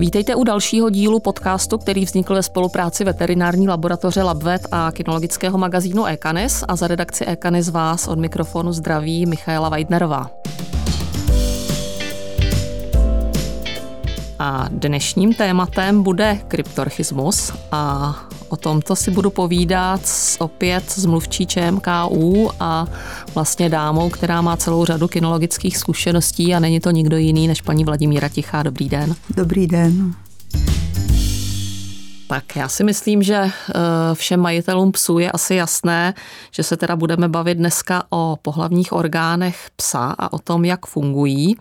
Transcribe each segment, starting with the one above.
Vítejte u dalšího dílu podcastu, který vznikl ve spolupráci veterinární laboratoře LabVet a kinologického magazínu Ekanis a za redakci Ekanis vás od mikrofonu zdraví Michaela Weidnerová. A dnešním tématem bude kryptorchismus a o tomto si budu povídat s, opět s mluvčí ČMKU a vlastně dámou, která má celou řadu kinologických zkušeností a není to nikdo jiný než paní Vladimíra Tichá. Dobrý den. Dobrý den. Tak já si myslím, že eh, všem majitelům psů je asi jasné, že se teda budeme bavit dneska o pohlavních orgánech psa a o tom, jak fungují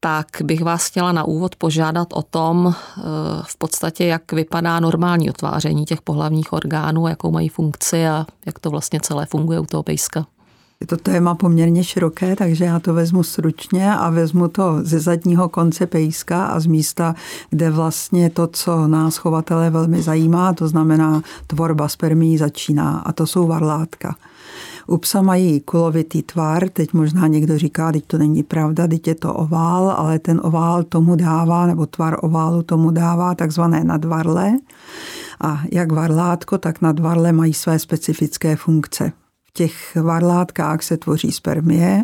tak bych vás chtěla na úvod požádat o tom, eh, v podstatě, jak vypadá normální otváření těch pohlavních orgánů, jakou mají funkci a jak to vlastně celé funguje u toho pejska. Je to téma poměrně široké, takže já to vezmu stručně a vezmu to ze zadního konce pejska a z místa, kde vlastně to, co nás chovatele velmi zajímá, to znamená tvorba spermí začíná a to jsou varlátka. U psa mají kulovitý tvar, teď možná někdo říká, teď to není pravda, teď je to ovál, ale ten ovál tomu dává, nebo tvar oválu tomu dává takzvané nadvarle. A jak varlátko, tak nadvarle mají své specifické funkce. V těch varlátkách se tvoří spermie,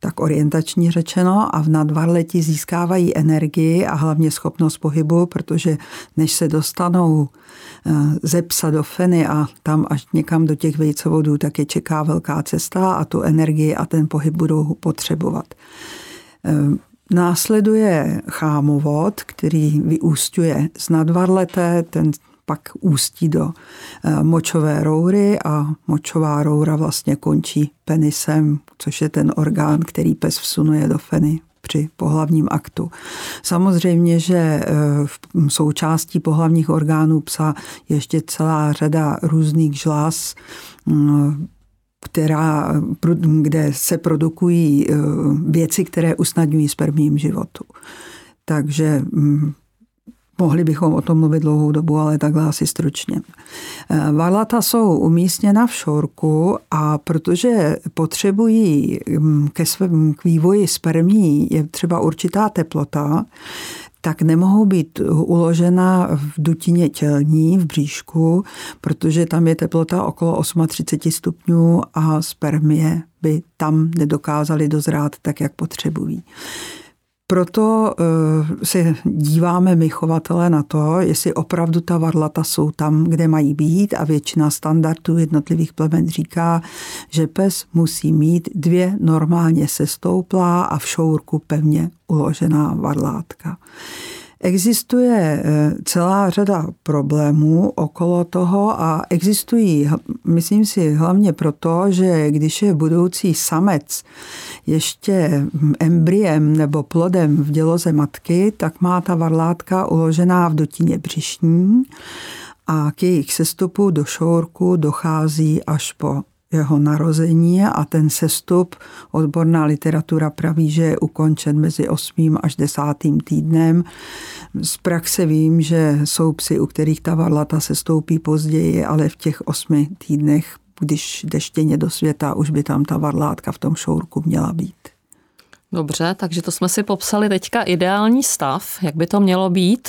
tak orientační řečeno, a v nadvarleti získávají energii a hlavně schopnost pohybu, protože než se dostanou eh, ze psa do feny a tam až někam do těch vejcovodů, tak je čeká velká cesta a tu energii a ten pohyb budou potřebovat. Eh, následuje chámovod, který vyústňuje z nadvarleté, ten pak ústí do eh, močové roury a močová roura vlastně končí penisem, což je ten orgán, který pes vsunuje do feny při pohlavním aktu. Samozřejmě, že eh, v součástí pohlavních orgánů psa je ještě celá řada různých žláz, mm, která, kde se produkují eh, věci, které usnadňují spermím životu. Takže mm, Mohli bychom o tom mluvit dlouhou dobu, ale takhle asi stručně. Eh, Varlata jsou umístěna v šorku a protože potřebují mm, ke svém k vývoji spermí je třeba určitá teplota, tak nemohou být uložena v dutině tělní, v bříšku, protože tam je teplota okolo 38 stupňů a spermie by tam nedokázaly dozrát tak, jak potřebují. Proto eh, se díváme my chovatele na to, jestli opravdu ta varlata jsou tam, kde mají být a většina standardů jednotlivých plemen říká, že pes musí mít dvě normálně sestouplá a v šourku pevně uložená varlátka. Existuje eh, celá řada problémů okolo toho a existují, myslím si, hlavně proto, že když je budoucí samec ještě embryem nebo plodem v děloze matky, tak má ta varlátka uložená v dotině břišní a k jejich sestupu do šourku dochází až po jeho narození a ten sestup odborná literatura praví, že je ukončen mezi 8. až 10. týdnem. Z praxe vím, že jsou psy, u kterých ta varlata se stoupí později, ale v těch 8 týdnech, když deštěně do světa, už by tam ta varlátka v tom šourku měla být. Dobře, takže to jsme si popsali teďka ideální stav, jak by to mělo být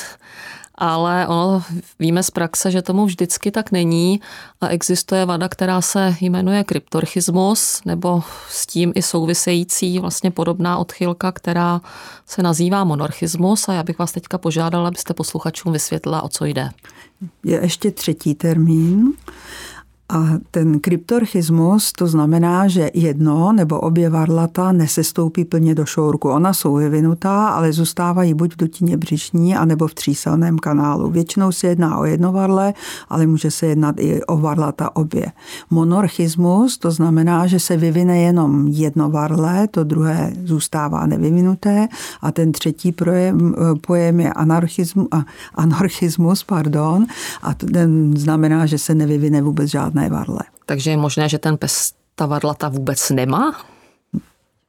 ale ono víme z praxe, že tomu vždycky tak není a existuje vada, která se jmenuje kryptorchismus nebo s tím i související vlastně podobná odchylka, která se nazývá monorchismus a já bych vás teďka požádala, abyste posluchačům vysvětlila, o co jde. Je ještě třetí termín a ten kryptorchismus, to znamená, že jedno nebo obě varlata nesestoupí plně do šourku. Ona jsou vyvinutá, ale zůstávají buď v dutině břišní, anebo v tříselném kanálu. Většinou se jedná o jedno varle, ale může se jednat i o varlata obě. Monorchismus, to znamená, že se vyvine jenom jedno varle, to druhé zůstává nevyvinuté a ten třetí pojem, pojem je anarchismus, anarchismus pardon, a ten znamená, že se nevyvine vůbec žádné žádné varle. Takže je možné, že ten pes ta varlata vůbec nemá?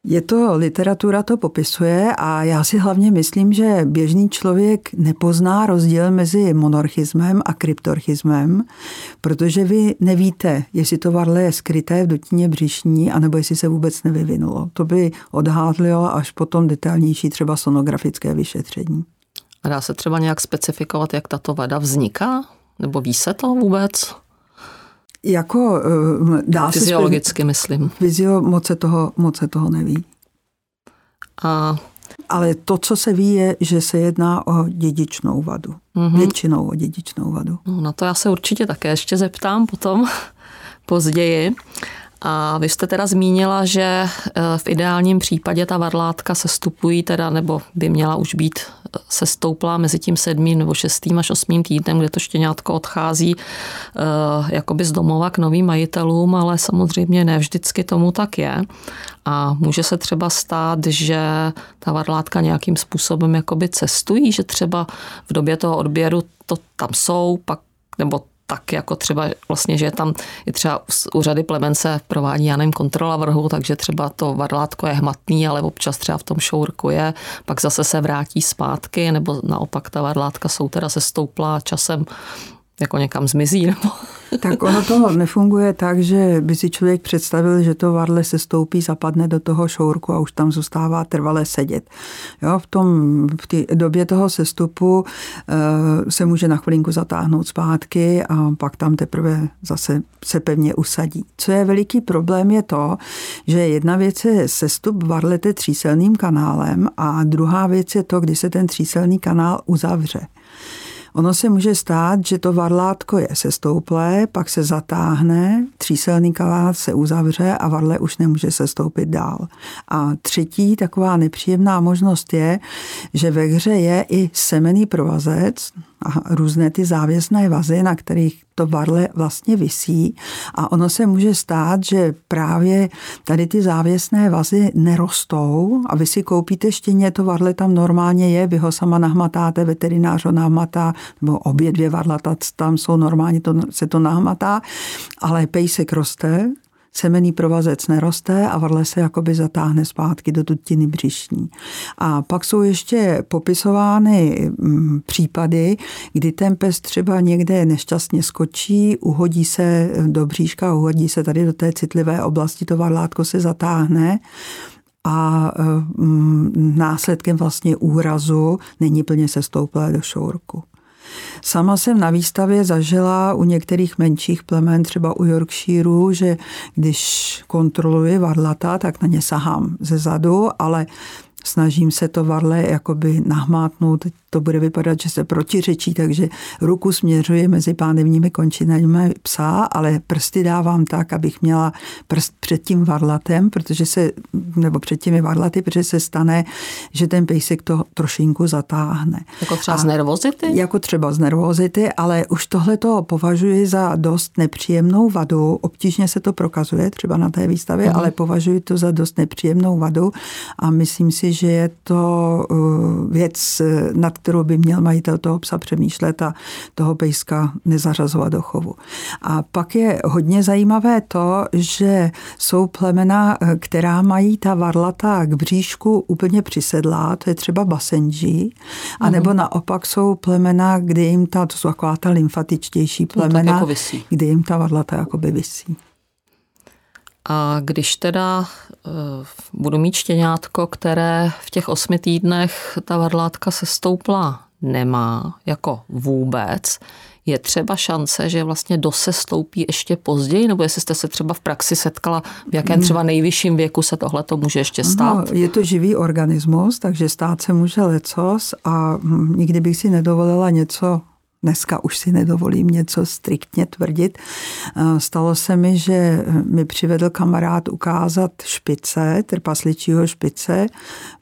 Je to, literatura to popisuje a já si hlavně myslím, že běžný člověk nepozná rozdíl mezi monarchismem a kryptorchismem, protože vy nevíte, jestli to varle je skryté v dutině břišní, anebo jestli se vůbec nevyvinulo. To by odhádlo až potom detailnější třeba sonografické vyšetření. A dá se třeba nějak specifikovat, jak tato vada vzniká? Nebo ví se to vůbec? Jako eh, dá Fyziologicky, se... myslím. Fyzio moc se toho, moc se toho neví. A ale to, co se ví, je, že se jedná o dědičnou vadu. Mm-hmm. Většinou o dědičnou vadu. No, na to já se určitě také ještě zeptám potom později. A vy jste teda zmínila, že eh, v ideálním případě ta varlátka se stupují teda, nebo by měla už být eh, se stoupla mezi tím sedmým nebo šestým až osmým týdnem, kde to štěňátko odchází uh, jakoby z domova k novým majitelům, ale samozřejmě ne vždycky tomu tak je. A může se třeba stát, že ta varlátka nějakým způsobem jakoby cestují, že třeba v době toho odběru to tam jsou, pak nebo tak jako třeba vlastně, že tam je třeba u řady plemence provádí, já nevím, kontrola vrhu, takže třeba to varlátko je hmatný, ale občas třeba v tom šourku je, pak zase se vrátí zpátky, nebo naopak ta varlátka jsou teda se stoupla časem jako někam zmizí? Nebo? Tak ono to nefunguje tak, že by si člověk představil, že to varle se stoupí, zapadne do toho šourku a už tam zůstává trvale sedět. Jo, v, tom, v té době toho sestupu e, se může na chvilinku zatáhnout zpátky a pak tam teprve zase se pevně usadí. Co je veliký problém je to, že jedna věc je sestup varlete tříselným kanálem a druhá věc je to, kdy se ten tříselný kanál uzavře. Ono se může stát, že to varlátko je sestouplé, pak se zatáhne, tříselný kalát se uzavře a varle už nemůže sestoupit dál. A třetí taková nepříjemná možnost je, že ve hře je i semený provazec, a různé ty závěsné vazy, na kterých to varle vlastně visí. A ono se může stát, že právě tady ty závěsné vazy nerostou a vy si koupíte štěně, to varle tam normálně je, vy ho sama nahmatáte, veterinář ho nahmatá, nebo obě dvě varla tam jsou normálně, to, se to nahmatá, ale pejsek roste, semený provazec neroste a varle se jakoby zatáhne zpátky do dutiny břišní. A pak jsou ještě popisovány mm, případy, kdy ten pes třeba někde nešťastně skočí, uhodí se do bříška, uhodí se tady do té citlivé oblasti, to varlátko se zatáhne a mm, následkem vlastně úrazu není plně sestouplé do šourku. Sama jsem na výstavě zažila u některých menších plemen, třeba u Yorkshireu, že když kontroluji varlata, tak na ně sahám ze zadu, ale snažím se to varle jakoby nahmátnout, to bude vypadat, že se protiřečí, takže ruku směřuji mezi pánevními končinami psa, ale prsty dávám tak, abych měla prst před tím varlatem, protože se, nebo před těmi varlaty, protože se stane, že ten pejsek to trošinku zatáhne. Jako třeba A, z nervozity? Jako třeba z nervozity, ale už tohle to považuji za dost nepříjemnou vadu. Obtížně se to prokazuje třeba na té výstavě, uh-huh. ale považuji to za dost nepříjemnou vadu a myslím si, že je to uh, věc, nad kterou by měl majitel toho psa přemýšlet a toho pejska nezařazovat do chovu. A pak je hodně zajímavé to, že jsou plemena, která mají ta varlata k bříšku úplně přisedlá, to je třeba basenji, a nebo naopak jsou plemena, kde jim ta, to jsou taková ta lymfatičtější plemena, no, jako kde jim ta varlata jakoby visí. A když teda uh, budu mít štěňátko, které v těch osmi týdnech ta varlátka se stoupla nemá jako vůbec, je třeba šance, že vlastně do se stoupí ještě později, nebo jestli jste se třeba v praxi setkala, v jakém třeba nejvyšším věku se tohle to může ještě stát? No, je to živý organismus, takže stát se může lecos a hm, nikdy bych si nedovolila něco Dneska už si nedovolím něco striktně tvrdit. Stalo se mi, že mi přivedl kamarád ukázat špice, trpasličího špice.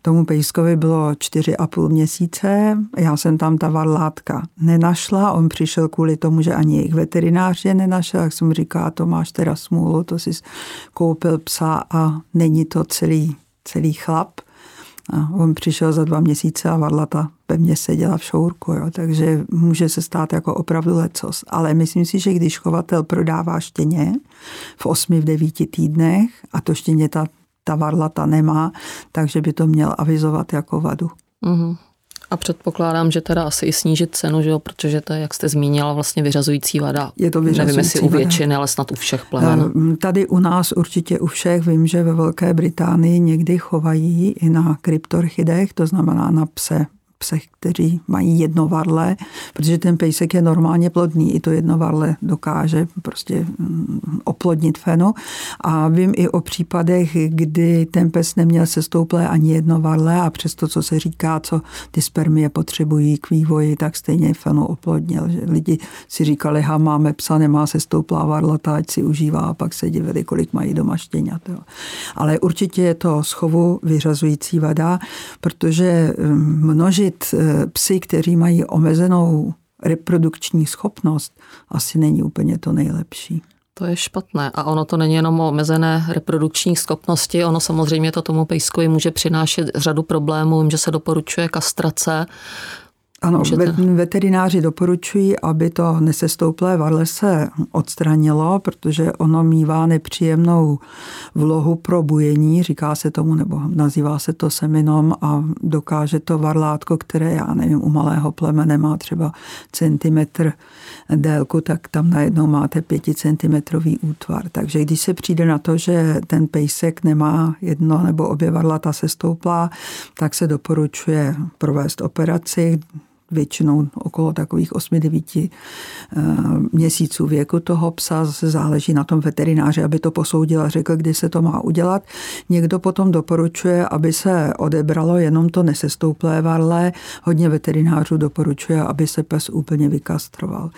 Tomu pejskovi bylo čtyři a půl měsíce. Já jsem tam ta varlátka nenašla. On přišel kvůli tomu, že ani jejich veterinář je nenašel. Jak jsem říká, to máš teda smůlu, to jsi koupil psa a není to celý, celý chlap. A on přišel za dva měsíce a varlata pevně seděla v šourku, jo, takže může se stát jako opravdu lecos. Ale myslím si, že když chovatel prodává štěně v osmi, v devíti týdnech a to štěně ta, ta varlata nemá, takže by to měl avizovat jako vadu. Mm-hmm. A předpokládám, že teda asi i snížit cenu, že jo? protože to je, jak jste zmínila, vlastně vyřazující vada. Je to vyřazující Nevím, jestli u většiny, ale snad u všech plemen. Eh, tady u nás určitě u všech. Vím, že ve Velké Británii někdy chovají i na kryptorchidech, to znamená na pse psech, kteří mají jedno varle, protože ten pejsek je normálně plodný, i to jedno varle dokáže prostě mm, oplodnit fenu. A vím i o případech, kdy ten pes neměl sestouplé ani jedno varle a přesto, co se říká, co ty spermie potřebují k vývoji, tak stejně fenu oplodnil. Že lidi si říkali, ha, máme psa, nemá sestouplá varla, ať si užívá a pak se divili, kolik mají doma štěňat. Jo. Ale určitě je to schovu vyřazující vada, protože mm, množit eh, psy, kteří mají omezenou reprodukční schopnost, asi není úplně to nejlepší. To je špatné. A ono to není jenom o omezené reprodukční schopnosti, ono samozřejmě to tomu pejskovi může přinášet řadu problémů, že se doporučuje kastrace, ano, Můžete. veterináři doporučují, aby to nesestouplé varle se odstranilo, protože ono mývá nepříjemnou vlohu pro bujení, říká se tomu, nebo nazývá se to seminom a dokáže to varlátko, které, já nevím, u malého plemene má třeba centimetr délku, tak tam najednou máte pěticentimetrový útvar. Takže když se přijde na to, že ten pejsek nemá jedno nebo obě varlata sestouplá, tak se doporučuje provést operaci, většinou okolo takových 8-9 eh, měsíců věku toho psa. Záleží na tom veterináři, aby to posoudil a řekl, kdy se to má udělat. Někdo potom doporučuje, aby se odebralo jenom to nesestouplé varle. Hodně veterinářů doporučuje, aby se pes úplně vykastroval.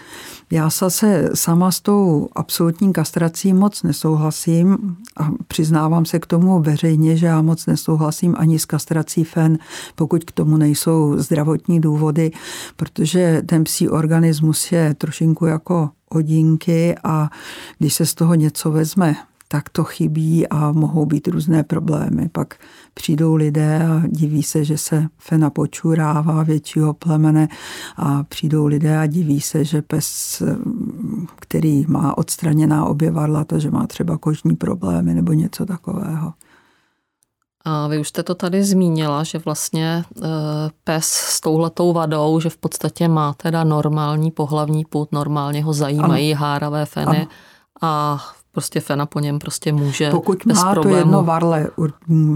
Já se sama s tou absolutní kastrací moc nesouhlasím a přiznávám se k tomu veřejně, že já moc nesouhlasím ani s kastrací fen, pokud k tomu nejsou zdravotní důvody protože ten psí organismus je trošinku jako hodinky a když se z toho něco vezme, tak to chybí a mohou být různé problémy. Pak přijdou lidé a diví se, že se fena počurává většího plemene a přijdou lidé a diví se, že pes, který má odstraněná obě varla, to, že má třeba kožní problémy nebo něco takového. A vy už jste to tady zmínila, že vlastně e, pes s touhletou vadou, že v podstatě má teda normální pohlavní put, normálně ho zajímají ano. háravé feny ano. a prostě fena po něm prostě může Pokud bez má problému. to jedno varle,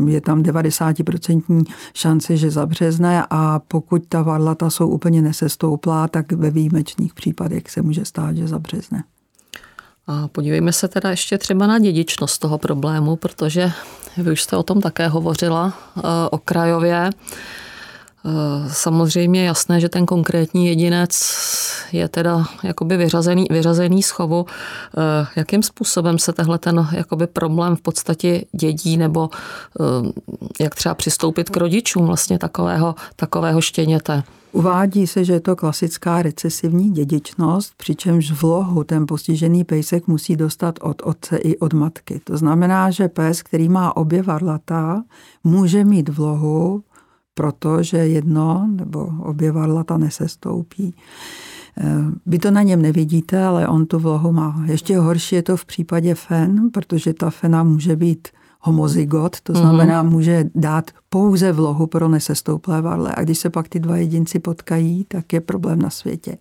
je tam 90% šance, že zabřezne a pokud ta varlata jsou úplně nesestouplá, tak ve výjimečných případech se může stát, že zabřezne. A podívejme se teda ještě třeba na dědičnost toho problému, protože vy už jste o tom také hovořila eh, o krajově. Eh, samozřejmě je jasné, že ten konkrétní jedinec je teda jakoby vyřazený, vyřazený z chovu. Eh, jakým způsobem se tehle ten jakoby problém v podstatě dědí nebo jak třeba přistoupit k rodičům vlastně takového, takového štěněte? Uvádí se, že je to klasická recesivní dědičnost, přičemž vlohu ten postižený pejsek musí dostat od otce i od matky. To znamená, že pes, který má obě varlata, může mít vlohu, protože jedno nebo obě varlata nesestoupí. Eh, vy to na něm nevidíte, ale on tu vlohu má. Ještě horší je to v případě fen, protože ta fena může být homozygot, to znamená, mm-hmm. může dát pouze vlohu pro nesestouplé varle. A když se pak ty dva jedinci potkají, tak je problém na světě.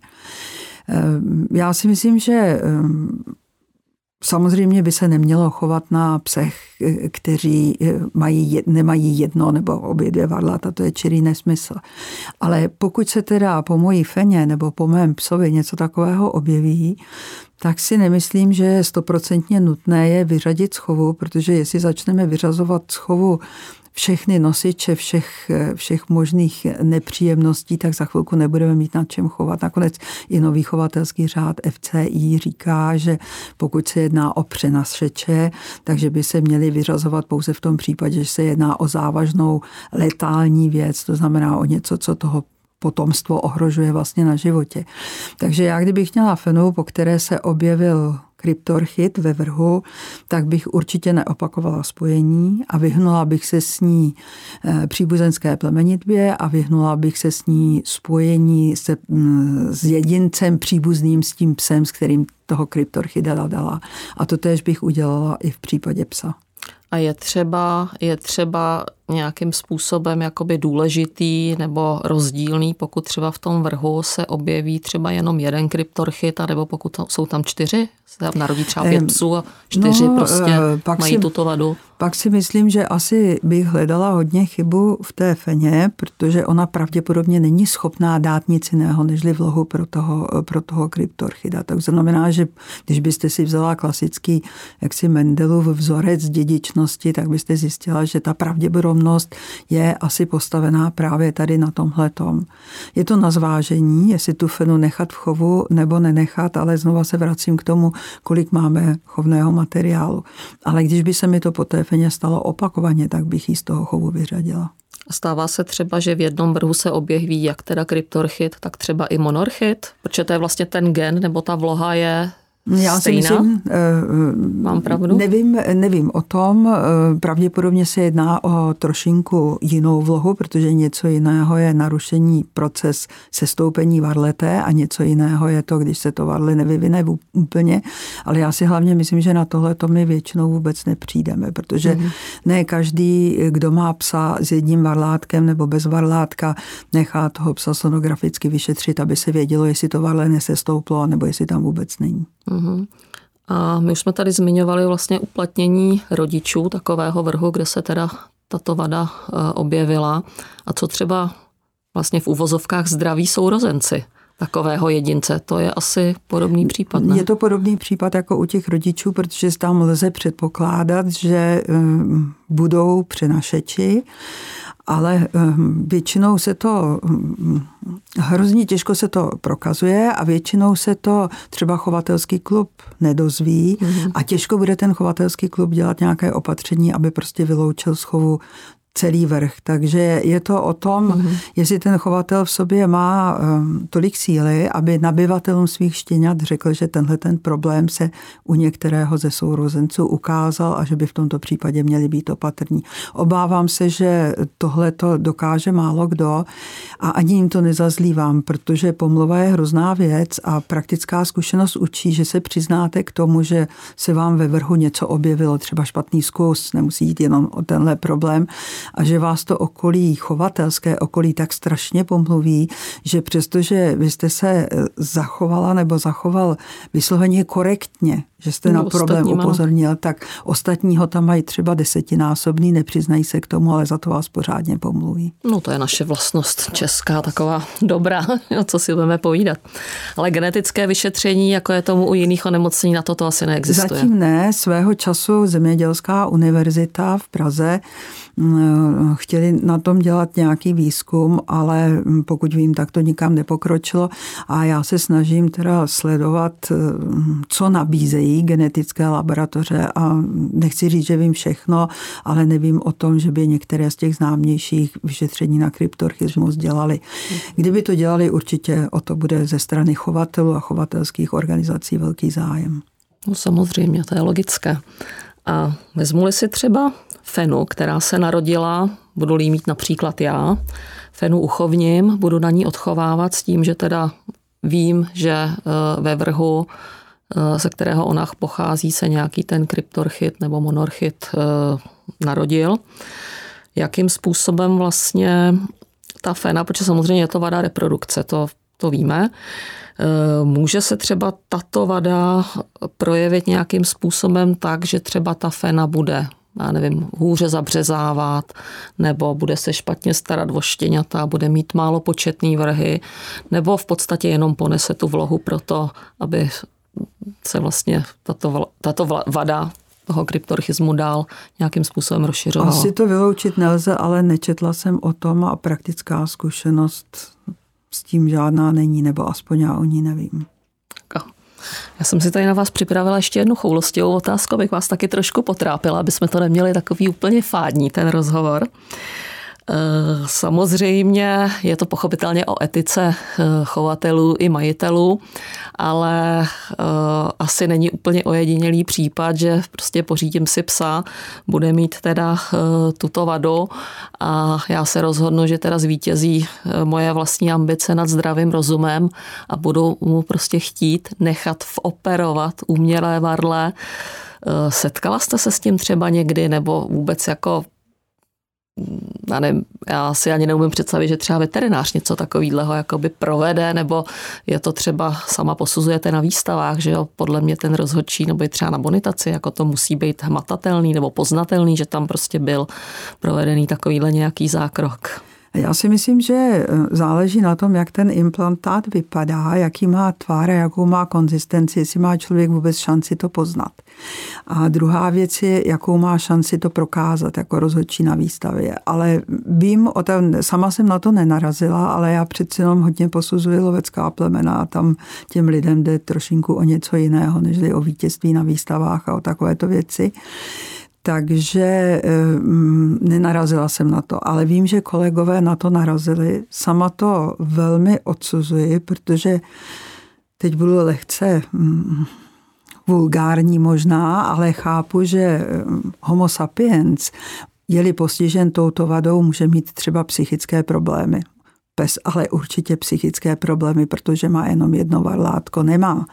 Ehm, já si myslím, že Samozřejmě by se nemělo chovat na psech, kteří mají, nemají jedno nebo obě dvě varlata, to je čirý nesmysl. Ale pokud se teda po mojí feně nebo po mém psovi něco takového objeví, tak si nemyslím, že je stoprocentně nutné je vyřadit z chovu, protože jestli začneme vyřazovat z chovu všechny nosiče všech, všech možných nepříjemností, tak za chvilku nebudeme mít nad čem chovat. Nakonec i nový chovatelský řád FCI říká, že pokud se jedná o přenašeče, takže by se měly vyřazovat pouze v tom případě, že se jedná o závažnou letální věc, to znamená o něco, co toho potomstvo ohrožuje vlastně na životě. Takže já kdybych měla fenu, po které se objevil kryptorchit ve vrhu, tak bych určitě neopakovala spojení a vyhnula bych se s ní eh, příbuzenské plemenitbě a vyhnula bych se s ní spojení se, mm, s jedincem příbuzným s tím psem, s kterým toho kryptorchida dala. A to tež bych udělala i v případě psa. A je třeba, je třeba nějakým způsobem jakoby důležitý nebo rozdílný, pokud třeba v tom vrhu se objeví třeba jenom jeden kryptorchit, nebo pokud jsou tam čtyři, se tam narodí třeba pět psů a čtyři no, prostě eh, pak mají si, tuto vadu. Pak si myslím, že asi bych hledala hodně chybu v té feně, protože ona pravděpodobně není schopná dát nic jiného, nežli vlohu pro toho, pro toho kryptorchida. Tak znamená, že když byste si vzala klasický jaksi Mendelův vzorec dědičnosti, tak byste zjistila, že ta pravděpodobnost je asi postavená právě tady na tomhle tom. Je to na zvážení, jestli tu fenu nechat v chovu nebo nenechat, ale znova se vracím k tomu, kolik máme chovného materiálu. Ale když by se mi to po té feně stalo opakovaně, tak bych ji z toho chovu vyřadila. Stává se třeba, že v jednom vrhu se objeví jak teda kryptorchit, tak třeba i monorchit, protože to je vlastně ten gen nebo ta vloha je já si myslím, eh, Mám pravdu? Nevím, nevím o tom. Eh, pravděpodobně se jedná o trošinku jinou vlohu, protože něco jiného je narušení proces sestoupení varleté a něco jiného je to, když se to varle nevyvine úplně. Ale já si hlavně myslím, že na tohle to my většinou vůbec nepřijdeme, protože mm-hmm. ne každý, kdo má psa s jedním varlátkem nebo bez varlátka, nechá toho psa sonograficky vyšetřit, aby se vědělo, jestli to varle nesestouplo, nebo jestli tam vůbec není. Mm-hmm. A my už jsme tady zmiňovali vlastně uplatnění rodičů takového vrhu, kde se teda tato vada e, objevila. A co třeba vlastně v uvozovkách zdraví sourozenci takového jedince. To je asi podobný případ, ne? Je to podobný případ jako u těch rodičů, protože tam lze předpokládat, že e, budou přenašeči ale ehm, většinou se to, hm, hrozně těžko se to prokazuje a většinou se to třeba chovatelský klub nedozví mm-hmm. a těžko bude ten chovatelský klub dělat nějaké opatření, aby prostě vyloučil schovu celý vrch. Takže je to o tom, mm-hmm. jestli ten chovatel v sobě má um, tolik síly, aby nabyvatelům svých štěňat řekl, že tenhle ten problém se u některého ze sourozenců ukázal a že by v tomto případě měli být opatrní. Obávám se, že tohle to dokáže málo kdo a ani jim to nezazlívám, protože pomluva je hrozná věc a praktická zkušenost učí, že se přiznáte k tomu, že se vám ve vrhu něco objevilo, třeba špatný zkus, nemusí jít jenom o tenhle problém, a že vás to okolí, chovatelské okolí tak strašně pomluví, že přestože vy jste se eh, zachovala nebo zachoval vysloveně korektně, že jste no, na problém upozornil, ano. tak ostatní ho tam mají třeba desetinásobný, nepřiznají se k tomu, ale za to vás pořádně pomluví. No to je naše vlastnost česká, taková dobrá, o co si budeme povídat. Ale genetické vyšetření, jako je tomu u jiných onemocnění, na to to asi neexistuje. Zatím ne. Svého času Zemědělská univerzita v Praze chtěli na tom dělat nějaký výzkum, ale pokud vím, tak to nikam nepokročilo a já se snažím teda sledovat, mm, co nabízejí genetické laboratoře a nechci říct, že vím všechno, ale nevím o tom, že by některé z těch známějších vyšetření na kryptorchismus dělali. Kdyby to dělali, určitě o to bude ze strany chovatelů a chovatelských organizací velký zájem. No samozřejmě, to je logické. A vezmu si třeba fenu, která se narodila, budu mít například já, fenu uchovním, budu na ní odchovávat s tím, že teda vím, že eh, ve vrhu Eh, ze kterého ona pochází, se nějaký ten kryptorchit nebo monorchit eh, narodil. Jakým způsobem vlastně ta fena, protože samozřejmě je to vada reprodukce, to, to víme, Může se třeba tato vada projevit nějakým způsobem tak, že třeba ta fena bude já nevím, hůře zabřezávat, nebo bude se špatně starat o štěňata, bude mít málo početný vrhy, nebo v podstatě jenom ponese tu vlohu proto, aby se vlastně tato, tato vada toho kryptorchismu dál nějakým způsobem rozšiřovala. Asi to vyloučit nelze, ale nečetla jsem o tom a praktická zkušenost s tím žádná není, nebo aspoň já o ní nevím. Já jsem si tady na vás připravila ještě jednu choulostivou otázku, abych vás taky trošku potrápila, aby jsme to neměli takový úplně fádní, ten rozhovor. Eh, samozřejmě je to pochopitelně o etice eh, chovatelů i majitelů, ale eh, asi není úplně ojedinělý případ, že prostě pořídím si psa, bude mít teda tuto vadu a já se rozhodnu, že teda zvítězí moje vlastní ambice nad zdravým rozumem a budu mu prostě chtít nechat operovat umělé varle. Setkala jste se s tím třeba někdy nebo vůbec jako já, nevím, já si ani neumím představit, že třeba veterinář něco takového jakoby provede, nebo je to třeba sama posuzujete na výstavách, že jo, podle mě ten rozhodčí, nebo i třeba na bonitaci, jako to musí být hmatatelný nebo poznatelný, že tam prostě byl provedený takovýhle nějaký zákrok. Já si myslím, že eh, záleží na tom, jak ten implantát vypadá, jaký má tvár a jakou má konzistenci, jestli má člověk vůbec šanci to poznat. A druhá věc je, jakou má šanci to prokázat jako rozhodčí na výstavě. Ale vím, o tom, sama jsem na to nenarazila, ale já přeci jenom hodně posuzuji lovecká plemena a tam těm lidem jde trošinku o něco jiného, než o vítězství na výstavách a o takovéto věci. Takže eh, nenarazila jsem na to, ale vím, že kolegové na to narazili. Sama to velmi odsuzuji, protože teď budu lehce mm, vulgární možná, ale chápu, že mm, homo sapiens, je-li postižen touto vadou, může mít třeba psychické problémy pes ale určitě psychické problémy, protože má jenom jedno varlátko, nemá.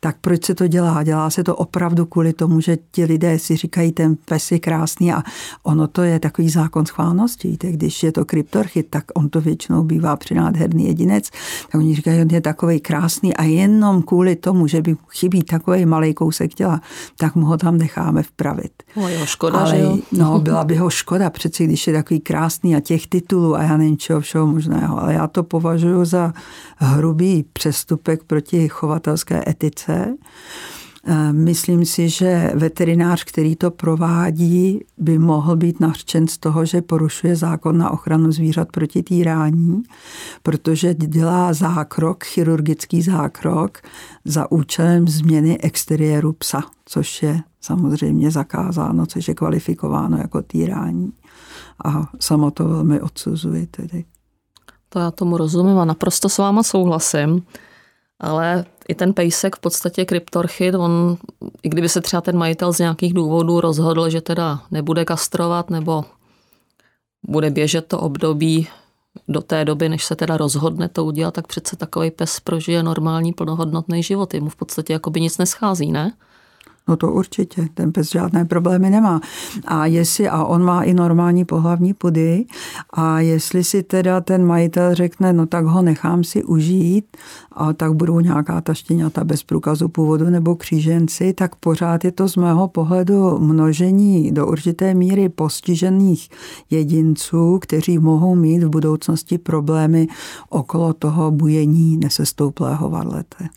Tak proč se to dělá? Dělá se to opravdu kvůli tomu, že ti lidé si říkají, ten pes je krásný a ono to je takový zákon schválnosti. Víte, když je to kryptorchit, tak on to většinou bývá přinádherný jedinec, tak oni říkají, on je takový krásný a jenom kvůli tomu, že by chybí takový malý kousek těla, tak mu ho tam necháme vpravit. No jo, škoda, Ale, že jo? No, byla by ho škoda, přeci když je takový krásný a těch titulů a já nevím čeho všeho možného ale já to považuji za hrubý přestupek proti chovatelské etice. E, myslím si, že veterinář, který to provádí, by mohl být nařčen z toho, že porušuje zákon na ochranu zvířat proti týrání, protože dělá zákrok, chirurgický zákrok za účelem změny exteriéru psa, což je samozřejmě zakázáno, což je kvalifikováno jako týrání. A samo to velmi odsuzuji tedy. To já tomu rozumím a naprosto s váma souhlasím. Ale i ten pejsek v podstatě kryptorchit, on, i kdyby se třeba ten majitel z nějakých důvodů rozhodl, že teda nebude kastrovat nebo bude běžet to období do té doby, než se teda rozhodne to udělat, tak přece takový pes prožije normální plnohodnotný život. Jemu v podstatě jako by nic neschází, ne? No to určitě, ten pes žádné problémy nemá. A jestli, a on má i normální pohlavní pudy, a jestli si teda ten majitel řekne, no tak ho nechám si užít, a tak budou nějaká ta štěňata bez průkazu původu nebo kříženci, tak pořád je to z mého pohledu množení do určité míry postižených jedinců, kteří mohou mít v budoucnosti problémy okolo toho bujení nesestouplého varlete.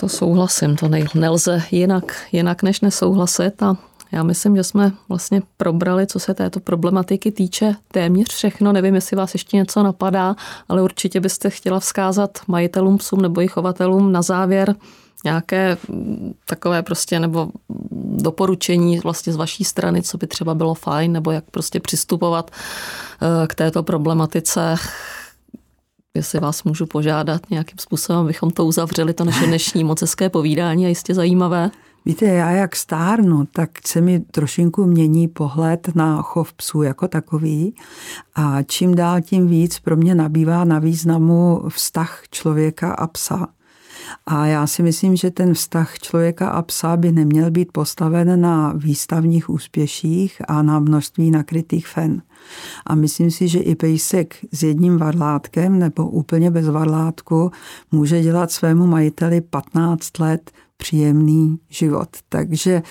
To souhlasím, to nelze jinak, jinak než nesouhlasit a já myslím, že jsme vlastně probrali, co se této problematiky týče, téměř všechno. Nevím, jestli vás ještě něco napadá, ale určitě byste chtěla vzkázat majitelům psům nebo i chovatelům na závěr nějaké mm, takové prostě nebo doporučení vlastně z vaší strany, co by třeba bylo fajn, nebo jak prostě přistupovat eh, k této problematice jestli vás můžu požádat nějakým způsobem, abychom to uzavřeli, to naše dnešní moc hezké povídání a jistě zajímavé. Víte, já jak stárnu, tak se mi trošinku mění pohled na chov psů jako takový a čím dál tím víc pro mě nabývá na významu vztah člověka a psa. A já si myslím, že ten vztah člověka a psa by neměl být postaven na výstavních úspěších a na množství nakrytých fen. A myslím si, že i pejsek s jedním varlátkem nebo úplně bez varlátku může dělat svému majiteli 15 let příjemný život. Takže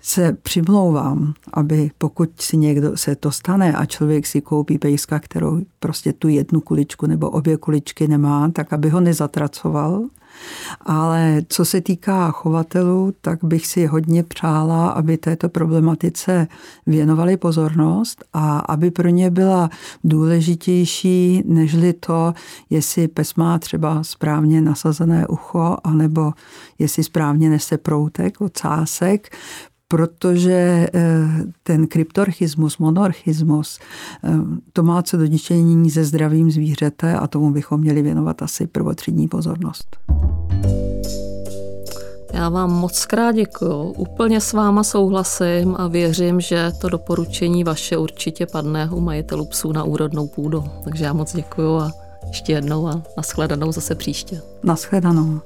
se přimlouvám, aby pokud si někdo se to stane a člověk si koupí pejska, kterou prostě tu jednu kuličku nebo obě kuličky nemá, tak aby ho nezatracoval, ale co se týká chovatelů, tak bych si hodně přála, aby této problematice věnovali pozornost a aby pro ně byla důležitější, nežli to, jestli pes má třeba správně nasazené ucho, anebo jestli správně nese proutek, ocásek, protože eh, ten kryptorchismus, monorchismus, eh, to má co dočinění se zdravým zvířete a tomu bychom měli věnovat asi prvotřídní pozornost. Já vám moc krát děkuju. Úplně s váma souhlasím a věřím, že to doporučení vaše určitě padne u majitelů psů na úrodnou půdu. Takže já moc děkuju a ještě jednou a nashledanou zase příště. Nashledanou.